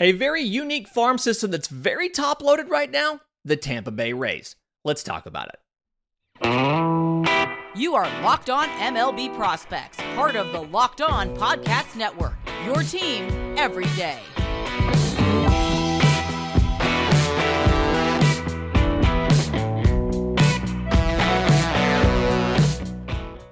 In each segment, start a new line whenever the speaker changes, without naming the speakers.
A very unique farm system that's very top loaded right now the Tampa Bay Rays. Let's talk about it.
You are Locked On MLB Prospects, part of the Locked On Podcast Network. Your team every day.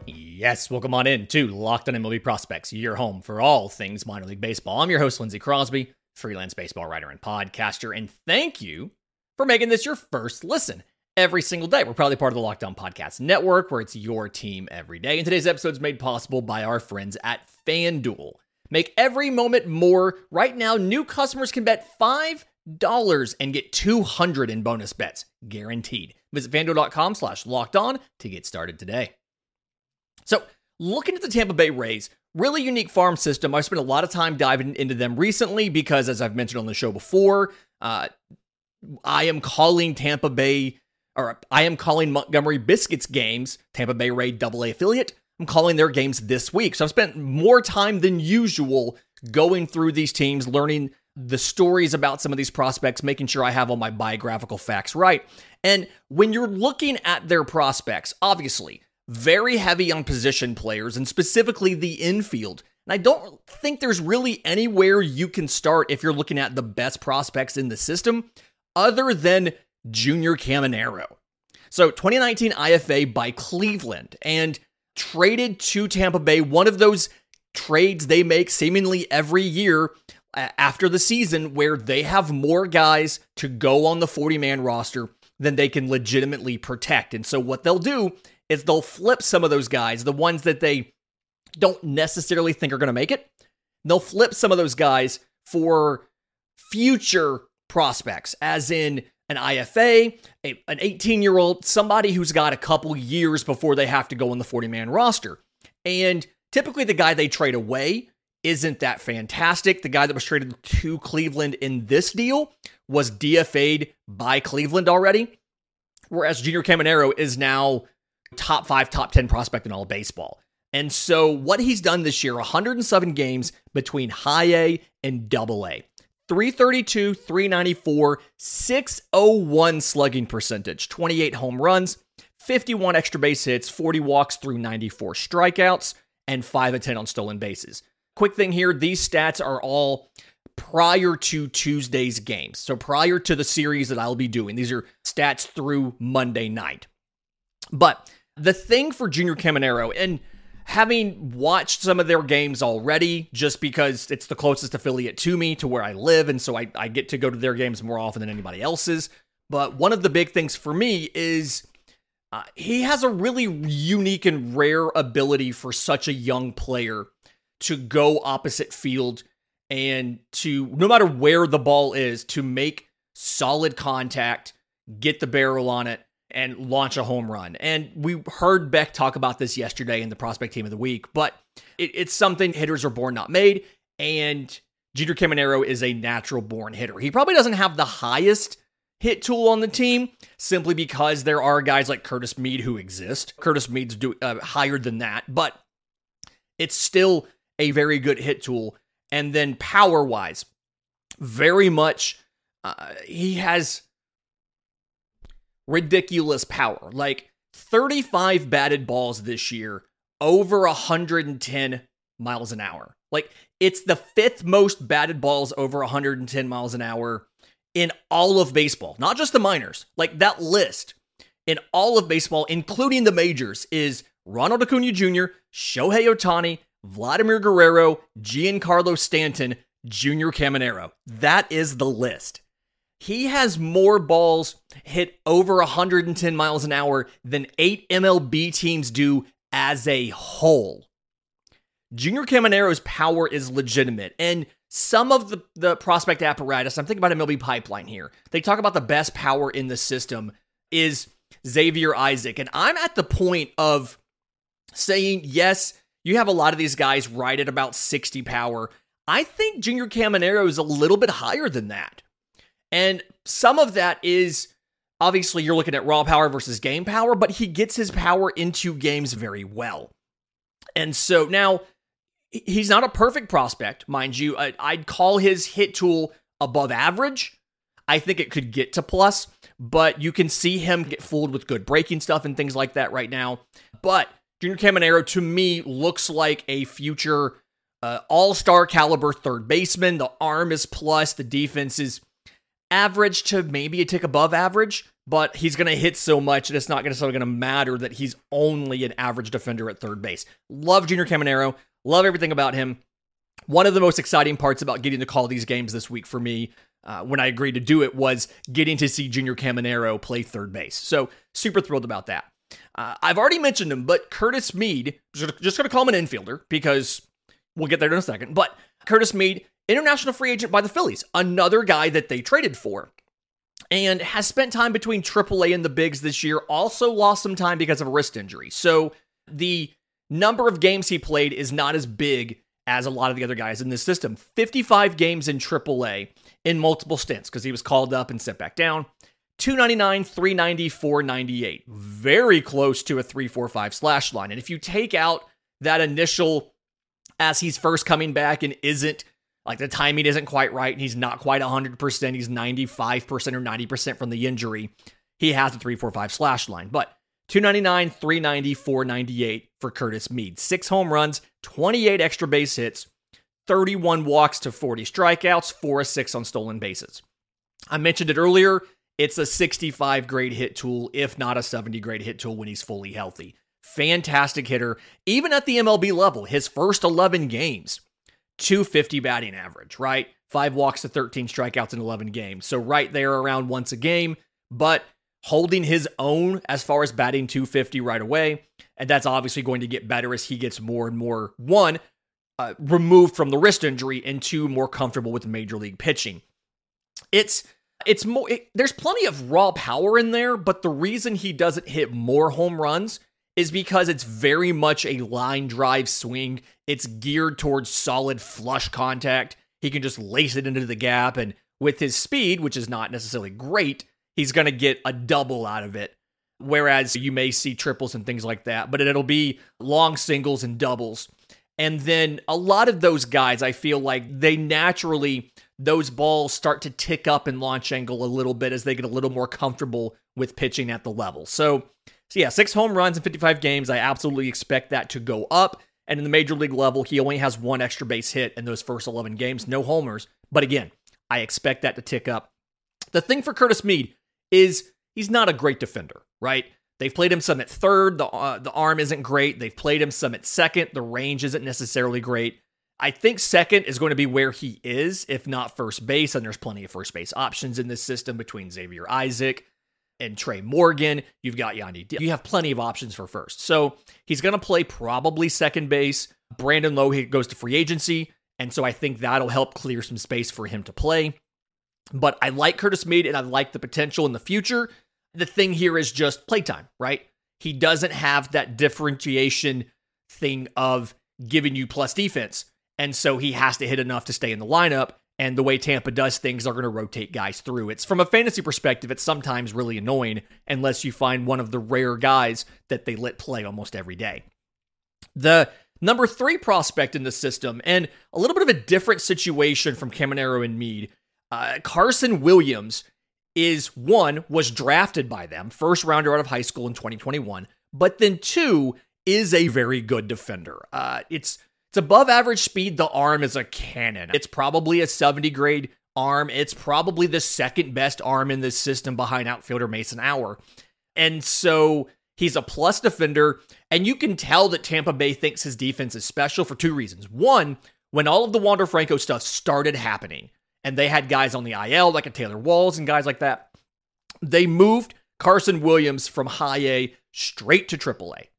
Yes, welcome on in to Locked On MLB Prospects, your home for all things minor league baseball. I'm your host, Lindsay Crosby freelance baseball writer and podcaster. And thank you for making this your first listen every single day. We're probably part of the Locked On Podcast Network, where it's your team every day. And today's episode is made possible by our friends at FanDuel. Make every moment more. Right now, new customers can bet $5 and get 200 in bonus bets, guaranteed. Visit fanduel.com slash locked on to get started today. So, looking at the Tampa Bay Rays, really unique farm system. I've spent a lot of time diving into them recently because, as I've mentioned on the show before, uh, I am calling Tampa Bay or I am calling Montgomery Biscuits games, Tampa Bay Ray Double A affiliate. I'm calling their games this week. So I've spent more time than usual going through these teams, learning the stories about some of these prospects, making sure I have all my biographical facts right. And when you're looking at their prospects, obviously, very heavy on position players and specifically the infield. And I don't think there's really anywhere you can start if you're looking at the best prospects in the system other than Junior Caminero. So 2019 IFA by Cleveland and traded to Tampa Bay, one of those trades they make seemingly every year after the season where they have more guys to go on the 40 man roster than they can legitimately protect. And so what they'll do is they'll flip some of those guys, the ones that they don't necessarily think are going to make it. They'll flip some of those guys for future prospects, as in an IFA, a, an 18 year old, somebody who's got a couple years before they have to go on the 40 man roster. And typically, the guy they trade away isn't that fantastic. The guy that was traded to Cleveland in this deal was DFA'd by Cleveland already, whereas Junior Caminero is now top five, top 10 prospect in all baseball. And so what he's done this year 107 games between high A and double A. 332, 394, 601 slugging percentage, 28 home runs, 51 extra base hits, 40 walks through 94 strikeouts, and 5 of 10 on stolen bases. Quick thing here these stats are all prior to Tuesday's games. So prior to the series that I'll be doing. These are stats through Monday night. But the thing for Junior Caminero, and having watched some of their games already, just because it's the closest affiliate to me, to where I live, and so I, I get to go to their games more often than anybody else's. But one of the big things for me is uh, he has a really unique and rare ability for such a young player to go opposite field and to, no matter where the ball is, to make solid contact, get the barrel on it, and launch a home run. And we heard Beck talk about this yesterday in the prospect team of the week, but it, it's something hitters are born not made. And Junior Caminero is a natural born hitter. He probably doesn't have the highest hit tool on the team simply because there are guys like Curtis Mead who exist. Curtis Mead's do, uh, higher than that, but it's still a very good hit tool. And then power wise, very much, uh, he has ridiculous power. Like 35 batted balls this year, over 110 miles an hour. Like it's the fifth most batted balls over 110 miles an hour in all of baseball, not just the minors. Like that list in all of baseball, including the majors, is Ronald Acuna Jr., Shohei Ohtani, Vladimir Guerrero, Giancarlo Stanton, Junior Caminero. That is the list. He has more balls hit over 110 miles an hour than eight MLB teams do as a whole. Junior Caminero's power is legitimate, and some of the, the prospect apparatus, I'm thinking about MLB pipeline here, they talk about the best power in the system is Xavier Isaac. And I'm at the point of saying, yes, you have a lot of these guys right at about 60 power. I think Junior Caminero is a little bit higher than that. And some of that is obviously you're looking at raw power versus game power, but he gets his power into games very well. And so now he's not a perfect prospect, mind you. I'd call his hit tool above average. I think it could get to plus, but you can see him get fooled with good breaking stuff and things like that right now. But Junior Caminero to me looks like a future uh, all star caliber third baseman. The arm is plus, the defense is average to maybe a tick above average, but he's going to hit so much that it's not necessarily going to matter that he's only an average defender at third base. Love Junior Caminero, love everything about him. One of the most exciting parts about getting to call these games this week for me uh, when I agreed to do it was getting to see Junior Caminero play third base. So, super thrilled about that. Uh, I've already mentioned him, but Curtis Mead, just going to call him an infielder because we'll get there in a second. But Curtis Mead, international free agent by the Phillies, another guy that they traded for, and has spent time between AAA and the bigs this year. Also lost some time because of a wrist injury. So the number of games he played is not as big as a lot of the other guys in this system. 55 games in AAA in multiple stints because he was called up and sent back down. 299, 390, 498. Very close to a 345 slash line. And if you take out that initial as he's first coming back and isn't like the timing isn't quite right he's not quite 100%, he's 95% or 90% from the injury, he has a 345 slash line. But 299, 390, 498 for Curtis Mead. Six home runs, 28 extra base hits, 31 walks to 40 strikeouts, 4 of 6 on stolen bases. I mentioned it earlier. It's a 65 grade hit tool, if not a 70 grade hit tool when he's fully healthy. Fantastic hitter, even at the MLB level. His first 11 games, 250 batting average, right? Five walks to 13 strikeouts in 11 games. So, right there around once a game, but holding his own as far as batting 250 right away. And that's obviously going to get better as he gets more and more, one, uh, removed from the wrist injury, and two, more comfortable with major league pitching. It's it's more it, there's plenty of raw power in there, but the reason he doesn't hit more home runs is because it's very much a line drive swing. It's geared towards solid flush contact. He can just lace it into the gap and with his speed, which is not necessarily great, he's going to get a double out of it. Whereas you may see triples and things like that, but it'll be long singles and doubles. And then a lot of those guys, I feel like they naturally, those balls start to tick up in launch angle a little bit as they get a little more comfortable with pitching at the level. So, so yeah, six home runs in 55 games. I absolutely expect that to go up. And in the major league level, he only has one extra base hit in those first 11 games, no homers. But again, I expect that to tick up. The thing for Curtis Mead is he's not a great defender, right? They've played him some at third. The, uh, the arm isn't great. They've played him some at second. The range isn't necessarily great. I think second is going to be where he is, if not first base. And there's plenty of first base options in this system between Xavier Isaac and Tre' Morgan. You've got Yandy. You have plenty of options for first. So he's going to play probably second base. Brandon Lowe he goes to free agency. And so I think that'll help clear some space for him to play. But I like Curtis Mead and I like the potential in the future the thing here is just playtime, right? He doesn't have that differentiation thing of giving you plus defense. And so he has to hit enough to stay in the lineup. And the way Tampa does things are going to rotate guys through. It's from a fantasy perspective, it's sometimes really annoying unless you find one of the rare guys that they let play almost every day. The number three prospect in the system, and a little bit of a different situation from Caminero and Mead, uh, Carson Williams is one was drafted by them, first rounder out of high school in 2021, but then two is a very good defender. Uh, it's it's above average speed. The arm is a cannon. It's probably a 70 grade arm. It's probably the second best arm in this system behind outfielder Mason Auer. And so he's a plus defender. And you can tell that Tampa Bay thinks his defense is special for two reasons. One, when all of the Wander Franco stuff started happening, and they had guys on the IL like a Taylor Walls and guys like that. They moved Carson Williams from high A straight to triple A.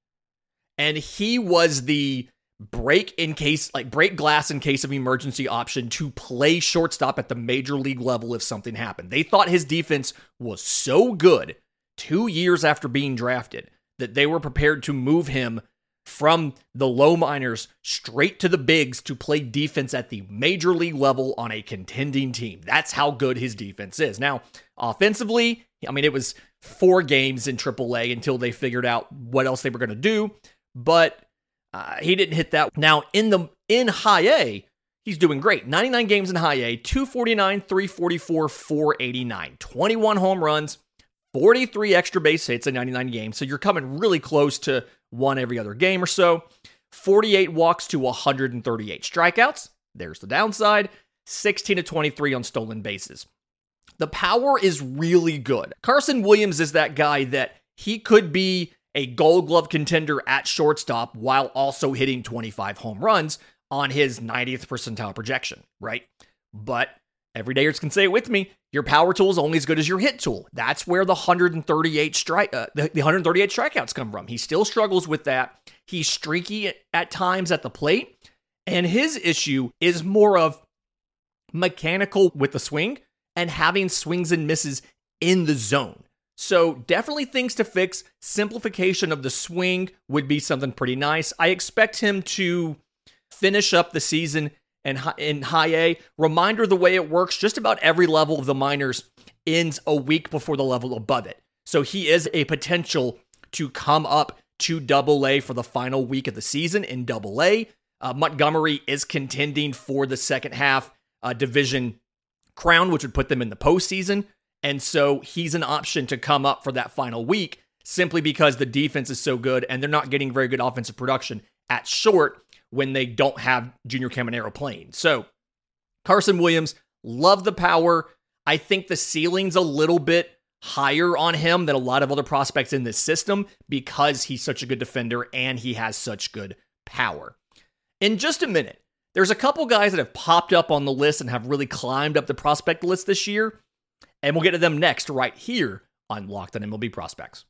And he was the break in case, like break glass in case of emergency option to play shortstop at the major league level if something happened. They thought his defense was so good two years after being drafted that they were prepared to move him from the low minors straight to the bigs to play defense at the major league level on a contending team. That's how good his defense is. Now, offensively, I mean, it was four games in AAA until they figured out what else they were going to do, but uh, he didn't hit that. Now, in the in high A, he's doing great. 99 games in high A, 249, 344, 489, 21 home runs, 43 extra base hits in 99 games. So you're coming really close to one every other game or so. 48 walks to 138 strikeouts. There's the downside. 16 to 23 on stolen bases. The power is really good. Carson Williams is that guy that he could be a gold glove contender at shortstop while also hitting 25 home runs on his 90th percentile projection, right? But everydayers can say it with me. Your power tool is only as good as your hit tool. That's where the 138 strike, uh, the, the 138 strikeouts come from. He still struggles with that. He's streaky at times at the plate, and his issue is more of mechanical with the swing and having swings and misses in the zone. So, definitely things to fix. Simplification of the swing would be something pretty nice. I expect him to finish up the season and in high A. Reminder the way it works just about every level of the minors ends a week before the level above it. So, he is a potential to come up to double A for the final week of the season in double A. Uh, Montgomery is contending for the second half uh, division crown, which would put them in the postseason. And so he's an option to come up for that final week simply because the defense is so good and they're not getting very good offensive production at short when they don't have Junior Caminero playing. So Carson Williams, love the power. I think the ceiling's a little bit higher on him than a lot of other prospects in this system because he's such a good defender and he has such good power. In just a minute, there's a couple guys that have popped up on the list and have really climbed up the prospect list this year, and we'll get to them next right here on Locked on MLB Prospects.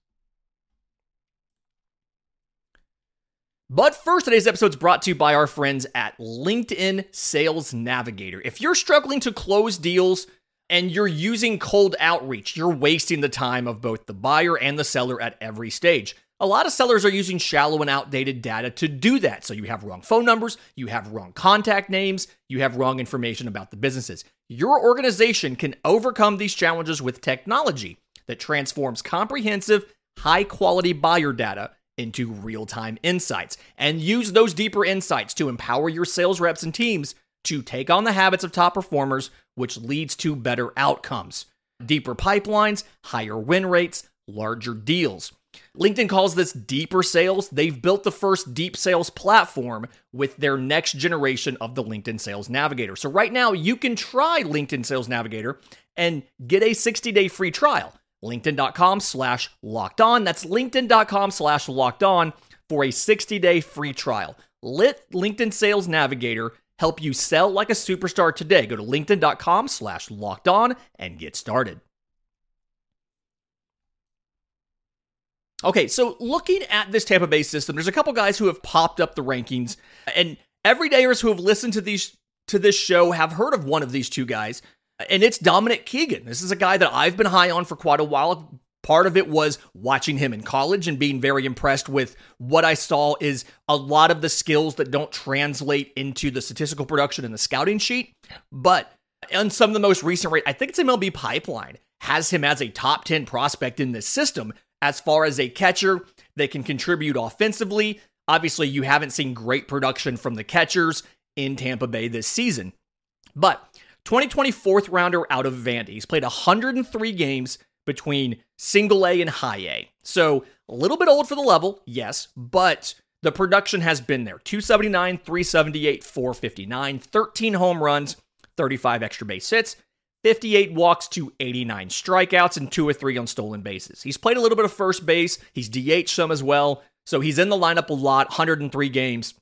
But first, today's episode is brought to you by our friends at LinkedIn Sales Navigator. If you're struggling to close deals and you're using cold outreach, you're wasting the time of both the buyer and the seller at every stage. A lot of sellers are using shallow and outdated data to do that. So you have wrong phone numbers, you have wrong contact names, you have wrong information about the businesses. Your organization can overcome these challenges with technology that transforms comprehensive, high quality buyer data into real time insights and use those deeper insights to empower your sales reps and teams to take on the habits of top performers, which leads to better outcomes. Deeper pipelines, higher win rates, larger deals. LinkedIn calls this deeper sales. They've built the first deep sales platform with their next generation of the LinkedIn Sales Navigator. So right now you can try LinkedIn Sales Navigator and get a 60-day free trial. LinkedIn.com slash locked on. That's LinkedIn.com slash locked on for a 60-day free trial. Let LinkedIn Sales Navigator help you sell like a superstar today. Go to LinkedIn.com slash locked on and get started. Okay, so looking at this Tampa Bay system, there's a couple guys who have popped up the rankings, and everydayers who have listened to these to this show have heard of one of these two guys, and it's Dominic Keegan. This is a guy that I've been high on for quite a while. Part of it was watching him in college and being very impressed with what I saw is a lot of the skills that don't translate into the statistical production and the scouting sheet. But on some of the most recent rate, I think it's MLB Pipeline has him as a top 10 prospect in this system as far as a catcher that can contribute offensively. Obviously, you haven't seen great production from the catchers in Tampa Bay this season. But 2024th rounder out of Vandy. He's played 103 games between single A and high A. So a little bit old for the level, yes, but the production has been there 279, 378, 459, 13 home runs, 35 extra base hits. 58 walks to 89 strikeouts and two or three on stolen bases. He's played a little bit of first base. He's DH some as well. So he's in the lineup a lot. 103 games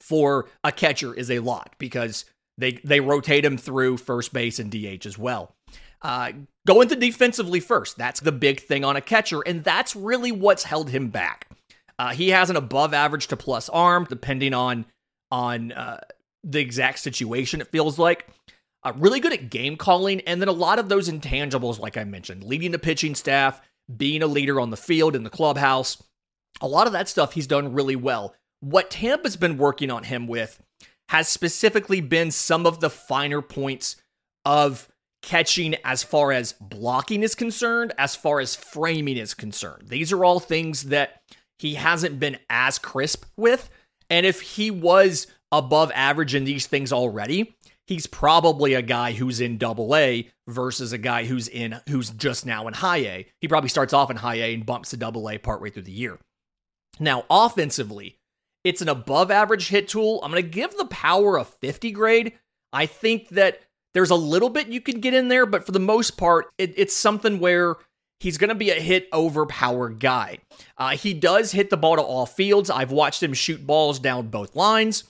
for a catcher is a lot because they they rotate him through first base and DH as well. Uh, go into defensively first. That's the big thing on a catcher, and that's really what's held him back. Uh, he has an above average to plus arm, depending on on uh, the exact situation. It feels like uh, really good at game calling, and then a lot of those intangibles, like I mentioned, leading the pitching staff, being a leader on the field in the clubhouse. A lot of that stuff he's done really well. What Tampa's been working on him with has specifically been some of the finer points of catching as far as blocking is concerned, as far as framing is concerned. These are all things that he hasn't been as crisp with. And if he was above average in these things already, he's probably a guy who's in double A versus a guy who's in who's just now in high A. He probably starts off in high A and bumps to double A partway through the year. Now, offensively, it's an above average hit tool. I'm going to give the power a 50 grade. I think that there's a little bit you can get in there, but for the most part, it, it's something where he's going to be a hit over power guy. Uh, he does hit the ball to all fields. I've watched him shoot balls down both lines.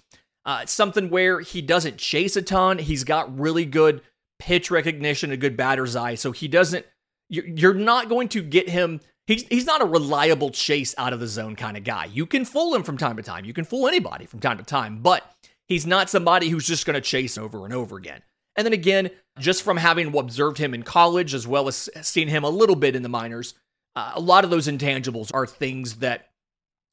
Uh, something where he doesn't chase a ton. He's got really good pitch recognition, a good batter's eye. So he doesn't, you're not going to get him. He's, he's not a reliable chase out of the zone kind of guy. You can fool him from time to time. You can fool anybody from time to time, but he's not somebody who's just going to chase over and over again. And then again, just from having observed him in college as well as seeing him a little bit in the minors, uh, a lot of those intangibles are things that,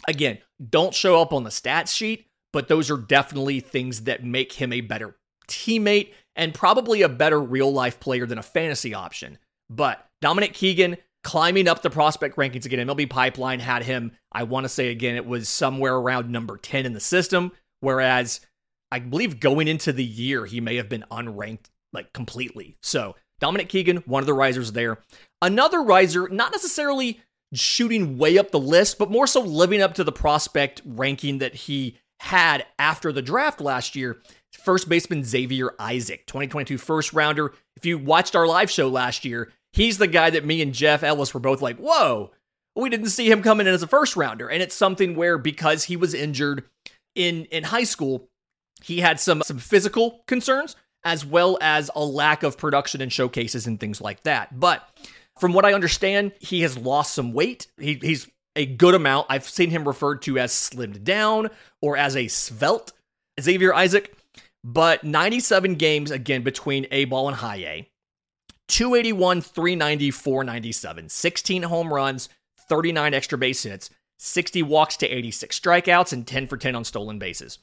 again, don't show up on the stats sheet, but those are definitely things that make him a better teammate and probably a better real life player than a fantasy option. But Dominic Keegan climbing up the prospect rankings again, MLB Pipeline had him, I want to say again, it was somewhere around number 10 in the system, whereas I believe going into the year, he may have been unranked like completely. So Dominic Keegan, one of the risers there. Another riser, not necessarily shooting way up the list, but more so living up to the prospect ranking that he had after the draft last year. First baseman Xavier Isaac, 2022 first rounder. If you watched our live show last year, he's the guy that me and Jeff Ellis were both like, whoa, we didn't see him coming in as a first rounder. And it's something where because he was injured in, in high school, he had some some physical concerns as well as a lack of production and showcases and things like that. But from what I understand, he has lost some weight. He, he's a good amount. I've seen him referred to as slimmed down or as a svelte Xavier Isaac. But 97 games again between A ball and high A. 281, 390, 497, 16 home runs, 39 extra base hits, 60 walks to 86 strikeouts, and 10 for 10 on stolen bases.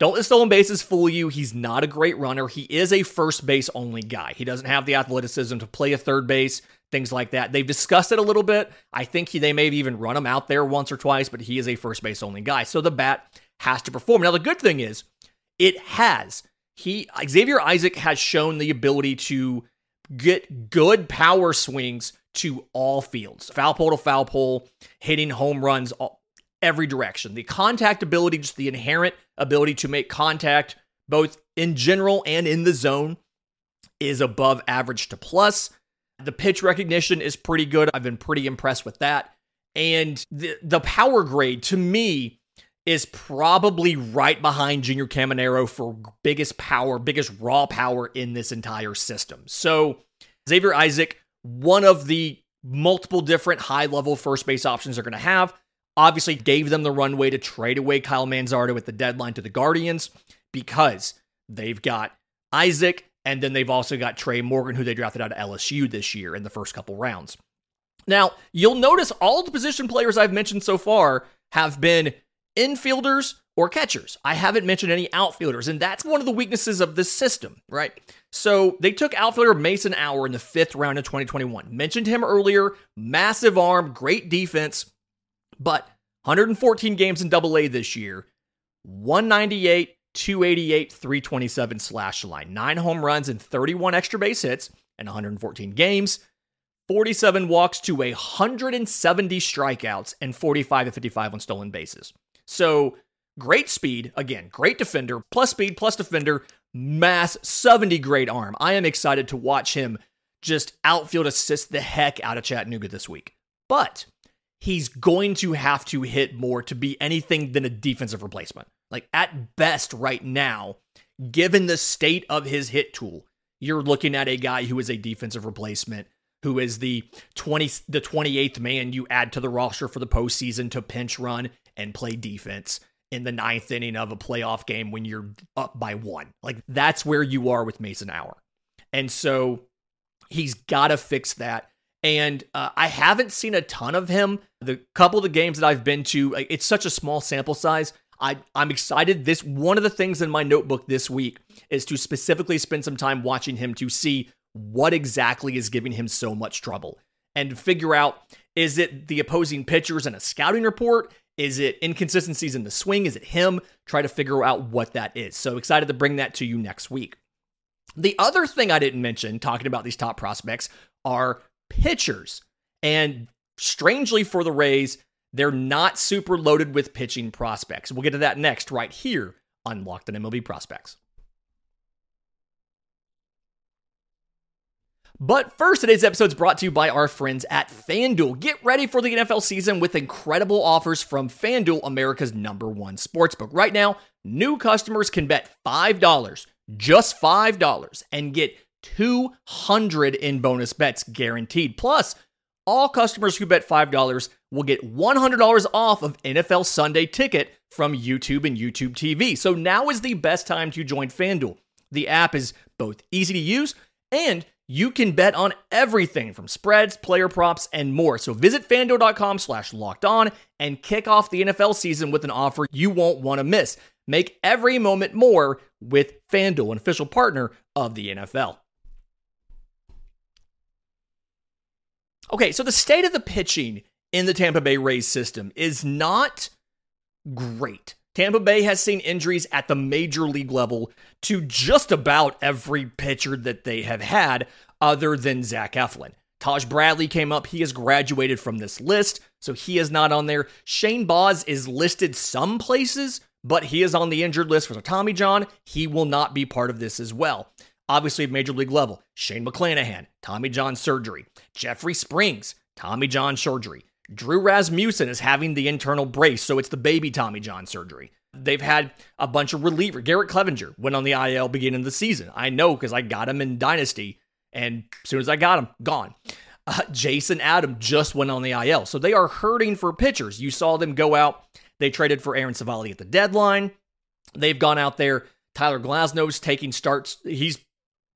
Don't let stolen bases fool you. He's not a great runner. He is a first base only guy. He doesn't have the athleticism to play a third base, things like that. They've discussed it a little bit. I think he, they may have even run him out there once or twice, but he is a first base only guy. So the bat has to perform. Now, the good thing is, it has. He Xavier Isaac has shown the ability to get good power swings to all fields, foul pole to foul pole, hitting home runs, all, every direction. The contact ability, just the inherent ability to make contact, both in general and in the zone, is above average to plus. The pitch recognition is pretty good. I've been pretty impressed with that. And the, the power grade to me is probably right behind Junior Caminero for biggest power, biggest raw power in this entire system. So, Xavier Isaac, one of the multiple different high level first base options they're going to have obviously gave them the runway to trade away Kyle Manzardo at the deadline to the Guardians because they've got Isaac and then they've also got Tre' Morgan, who they drafted out of LSU this year in the first couple rounds. Now, you'll notice all the position players I've mentioned so far have been infielders or catchers. I haven't mentioned any outfielders, and that's one of the weaknesses of this system, right? So they took outfielder Mason Auer in the fifth round of 2021. Mentioned him earlier. Massive arm, great defense. But 114 games in double A this year, 198, 288, 327 slash line, nine home runs and 31 extra base hits in 114 games, 47 walks to 170 strikeouts, and 45 to 55 on stolen bases. So great speed, again, great defender, plus speed, plus defender, mass 70 great arm. I am excited to watch him just outfield assist the heck out of Chattanooga this week. But he's going to have to hit more to be anything than a defensive replacement. Like at best, right now, given the state of his hit tool, you're looking at a guy who is a defensive replacement, who is the 20 the 28th man you add to the roster for the postseason to pinch run and play defense in the ninth inning of a playoff game when you're up by one. Like that's where you are with Mason Auer, And so he's got to fix that. And uh, I haven't seen a ton of him. The couple of the games that I've been to, it's such a small sample size. I, I'm excited. This one of the things in my notebook this week is to specifically spend some time watching him to see what exactly is giving him so much trouble and figure out is it the opposing pitchers and a scouting report? Is it inconsistencies in the swing? Is it him? Try to figure out what that is. So excited to bring that to you next week. The other thing I didn't mention talking about these top prospects are pitchers. And strangely for the Rays, they're not super loaded with pitching prospects. We'll get to that next, right here on Locked on MLB Prospects. But first, today's episode is brought to you by our friends at FanDuel. Get ready for the NFL season with incredible offers from FanDuel, America's number one sportsbook. Right now, new customers can bet $5, just $5, and get 200 in bonus bets guaranteed. Plus, all customers who bet $5 will get $100 off of NFL Sunday Ticket from YouTube and YouTube TV. So now is the best time to join FanDuel. The app is both easy to use and you can bet on everything from spreads, player props, and more. So visit fanduel.com slash locked on and kick off the NFL season with an offer you won't want to miss. Make every moment more with FanDuel, an official partner of the NFL. Okay, so the state of the pitching in the Tampa Bay Rays system is not great. Tampa Bay has seen injuries at the major league level to just about every pitcher that they have had, other than Zach Eflin. Taj Bradley came up. He has graduated from this list, so he is not on there. Shane Baz is listed some places, but he is on the injured list for Tommy John. He will not be part of this as well. Obviously, major league level, Shane McClanahan, Tommy John surgery. Jeffrey Springs, Tommy John surgery. Drew Rasmussen is having the internal brace, so it's the baby Tommy John surgery. They've had a bunch of reliever. Garrett Cleavinger went on the IL beginning of the season. I know because I got him in Dynasty, and as soon as I got him, gone. Uh, Jason Adam just went on the IL. So they are hurting for pitchers. You saw them go out. They traded for Aaron Civale at the deadline. They've gone out there. Tyler Glasnow's taking starts. He's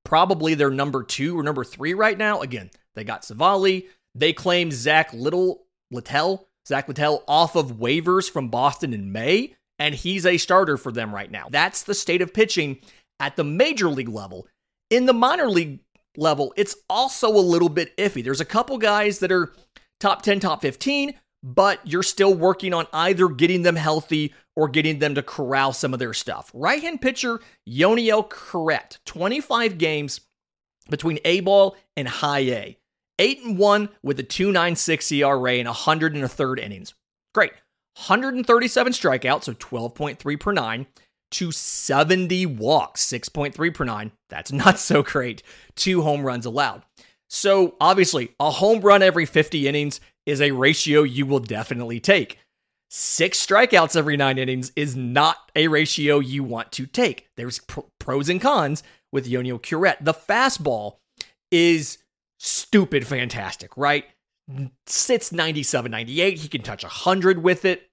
probably their number two or number three right now. Again, they got Civale. They claimed Zach Little Littell, Zach Littell off of waivers from Boston in May, and he's a starter for them right now. That's the state of pitching at the major league level. In the minor league level, it's also a little bit iffy. There's a couple guys that are top 10, top 15, but you're still working on either getting them healthy or getting them to corral some of their stuff. Right hand pitcher Yoniel Curet, 25 games between A ball and high A. 8 and 1 with a 296 ERA and 100 and a third innings. Great. 137 strikeouts, so 12.3 per 9 to 70 walks, 6.3 per 9. That's not so great. Two home runs allowed. So, obviously, a home run every 50 innings is a ratio you will definitely take. Six strikeouts every nine innings is not a ratio you want to take. There's pr- pros and cons with Yoniel Curet. The fastball is stupid fantastic, right? Sits 97, 98. He can touch 100 with it,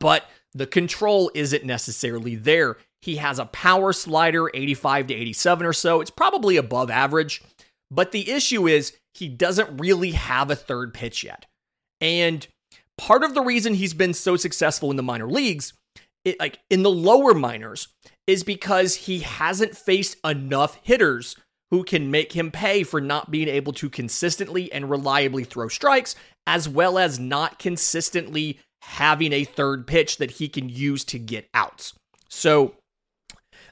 but the control isn't necessarily there. He has a power slider, 85 to 87 or so. It's probably above average, but the issue is he doesn't really have a third pitch yet. And part of the reason he's been so successful in the minor leagues, it, like in the lower minors, is because he hasn't faced enough hitters who can make him pay for not being able to consistently and reliably throw strikes, as well as not consistently having a third pitch that he can use to get outs. So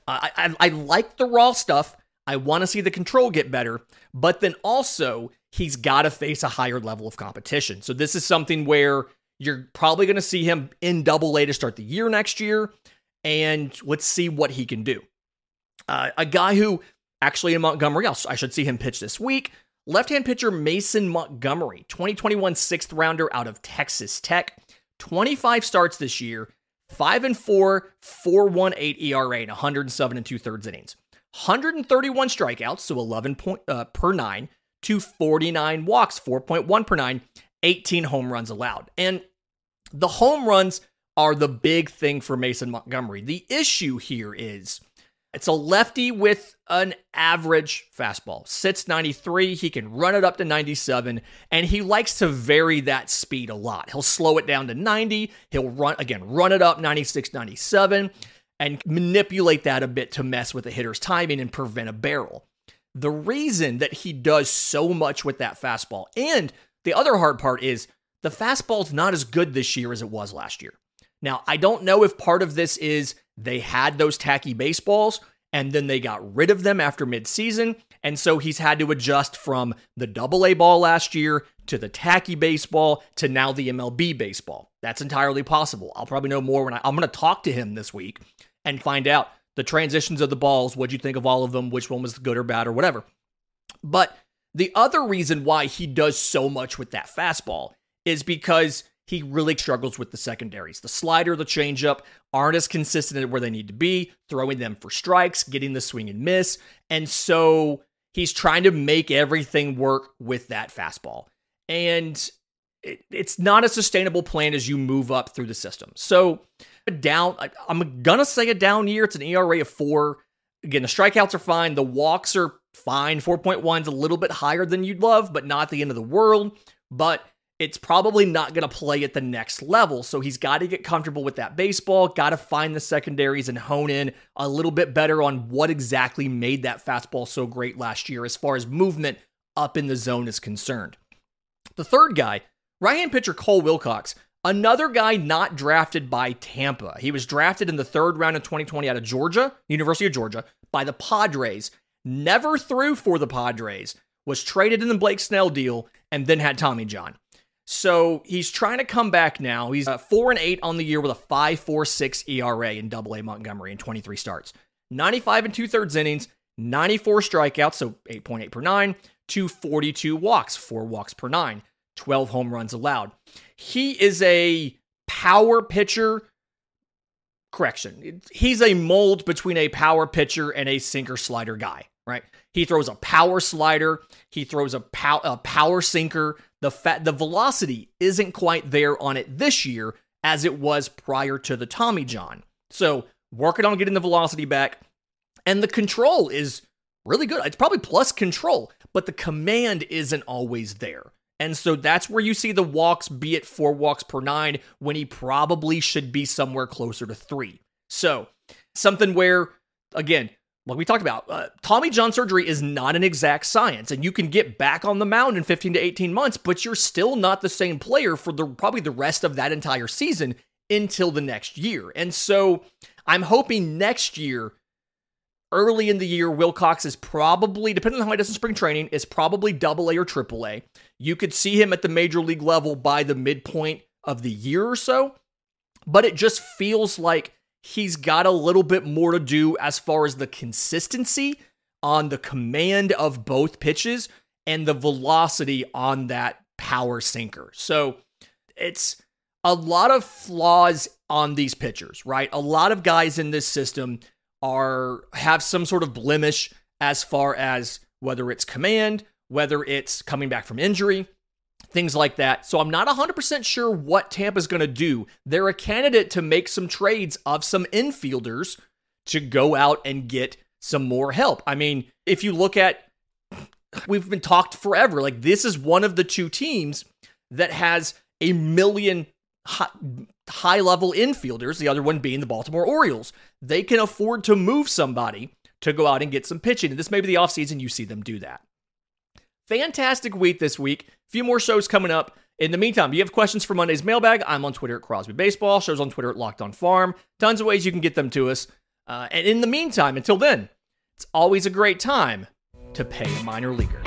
uh, I, I like the raw stuff. I want to see the control get better, but then also he's got to face a higher level of competition. So this is something where you're probably going to see him in double A to start the year next year. And let's see what he can do. Uh, a guy who actually in Montgomery. I should see him pitch this week. Left hand pitcher Mason Montgomery, 2021 sixth rounder out of Texas Tech. 25 starts this year, 5 and 4, 418 ERA, and 107 and two thirds innings. 131 strikeouts, so 11 point, uh, per nine, to 49 walks, 4.1 per nine, 18 home runs allowed. And the home runs are the big thing for Mason Montgomery. The issue here is it's a lefty with an average fastball. Sits 93. He can run it up to 97, and he likes to vary that speed a lot. He'll slow it down to 90. He'll run, again, run it up 96, 97, and manipulate that a bit to mess with the hitter's timing and prevent a barrel. The reason that he does so much with that fastball, and the other hard part is the fastball's not as good this year as it was last year. Now, I don't know if part of this is they had those tacky baseballs and then they got rid of them after midseason. And so he's had to adjust from the double A ball last year to the tacky baseball to now the MLB baseball. That's entirely possible. I'll probably know more when I, I'm going to talk to him this week and find out the transitions of the balls. What'd you think of all of them? Which one was good or bad or whatever. But the other reason why he does so much with that fastball is because he really struggles with the secondaries. The slider, the changeup aren't as consistent where they need to be, throwing them for strikes, getting the swing and miss. And so he's trying to make everything work with that fastball. And it, it's not a sustainable plan as you move up through the system. So, down, I'm going to say a down year. It's an ERA of four. Again, the strikeouts are fine. The walks are fine. 4.1 is a little bit higher than you'd love, but not the end of the world. But it's probably not going to play at the next level. So he's got to get comfortable with that baseball, got to find the secondaries and hone in a little bit better on what exactly made that fastball so great last year as far as movement up in the zone is concerned. The third guy, right hand pitcher Cole Wilcox, another guy not drafted by Tampa. He was drafted in the third round of 2020 out of Georgia, University of Georgia, by the Padres. Never threw for the Padres, was traded in the Blake Snell deal, and then had Tommy John. So he's trying to come back now. He's uh, four and eight on the year with a five four six ERA in Double A Montgomery in 23 starts, 95 and two thirds innings, 94 strikeouts, so 8.8 per nine, 242 walks, four walks per nine, 12 home runs allowed. He is a power pitcher. Correction. He's a mold between a power pitcher and a sinker slider guy, right? He throws a power slider, he throws a, pow- a power sinker. The fat the velocity isn't quite there on it this year as it was prior to the Tommy John. So, working on getting the velocity back and the control is really good. It's probably plus control, but the command isn't always there. And so that's where you see the walks be at four walks per nine when he probably should be somewhere closer to three. So, something where, again, like we talked about, uh, Tommy John surgery is not an exact science, and you can get back on the mound in 15 to 18 months, but you're still not the same player for the probably the rest of that entire season until the next year. And so I'm hoping next year, early in the year, Wilcox is probably, depending on how he does in spring training, is probably double A or triple A. You could see him at the major league level by the midpoint of the year or so, but it just feels like he's got a little bit more to do as far as the consistency on the command of both pitches and the velocity on that power sinker. So it's a lot of flaws on these pitchers, right? A lot of guys in this system are have some sort of blemish as far as whether it's command, whether it's coming back from injury, things like that. So I'm not 100% sure what Tampa's going to do. They're a candidate to make some trades of some infielders to go out and get some more help. I mean, if you look at we've been talked forever, like this is one of the two teams that has a million high, high level infielders, the other one being the Baltimore Orioles. They can afford to move somebody to go out and get some pitching. And this may be the offseason you see them do that. Fantastic week this week. A few more shows coming up. In the meantime, if you have questions for Monday's mailbag, I'm on Twitter at Crosby Baseball. Shows on Twitter at Locked On Farm. Tons of ways you can get them to us. Uh, and in the meantime, until then, it's always a great time to pay a minor leaguer.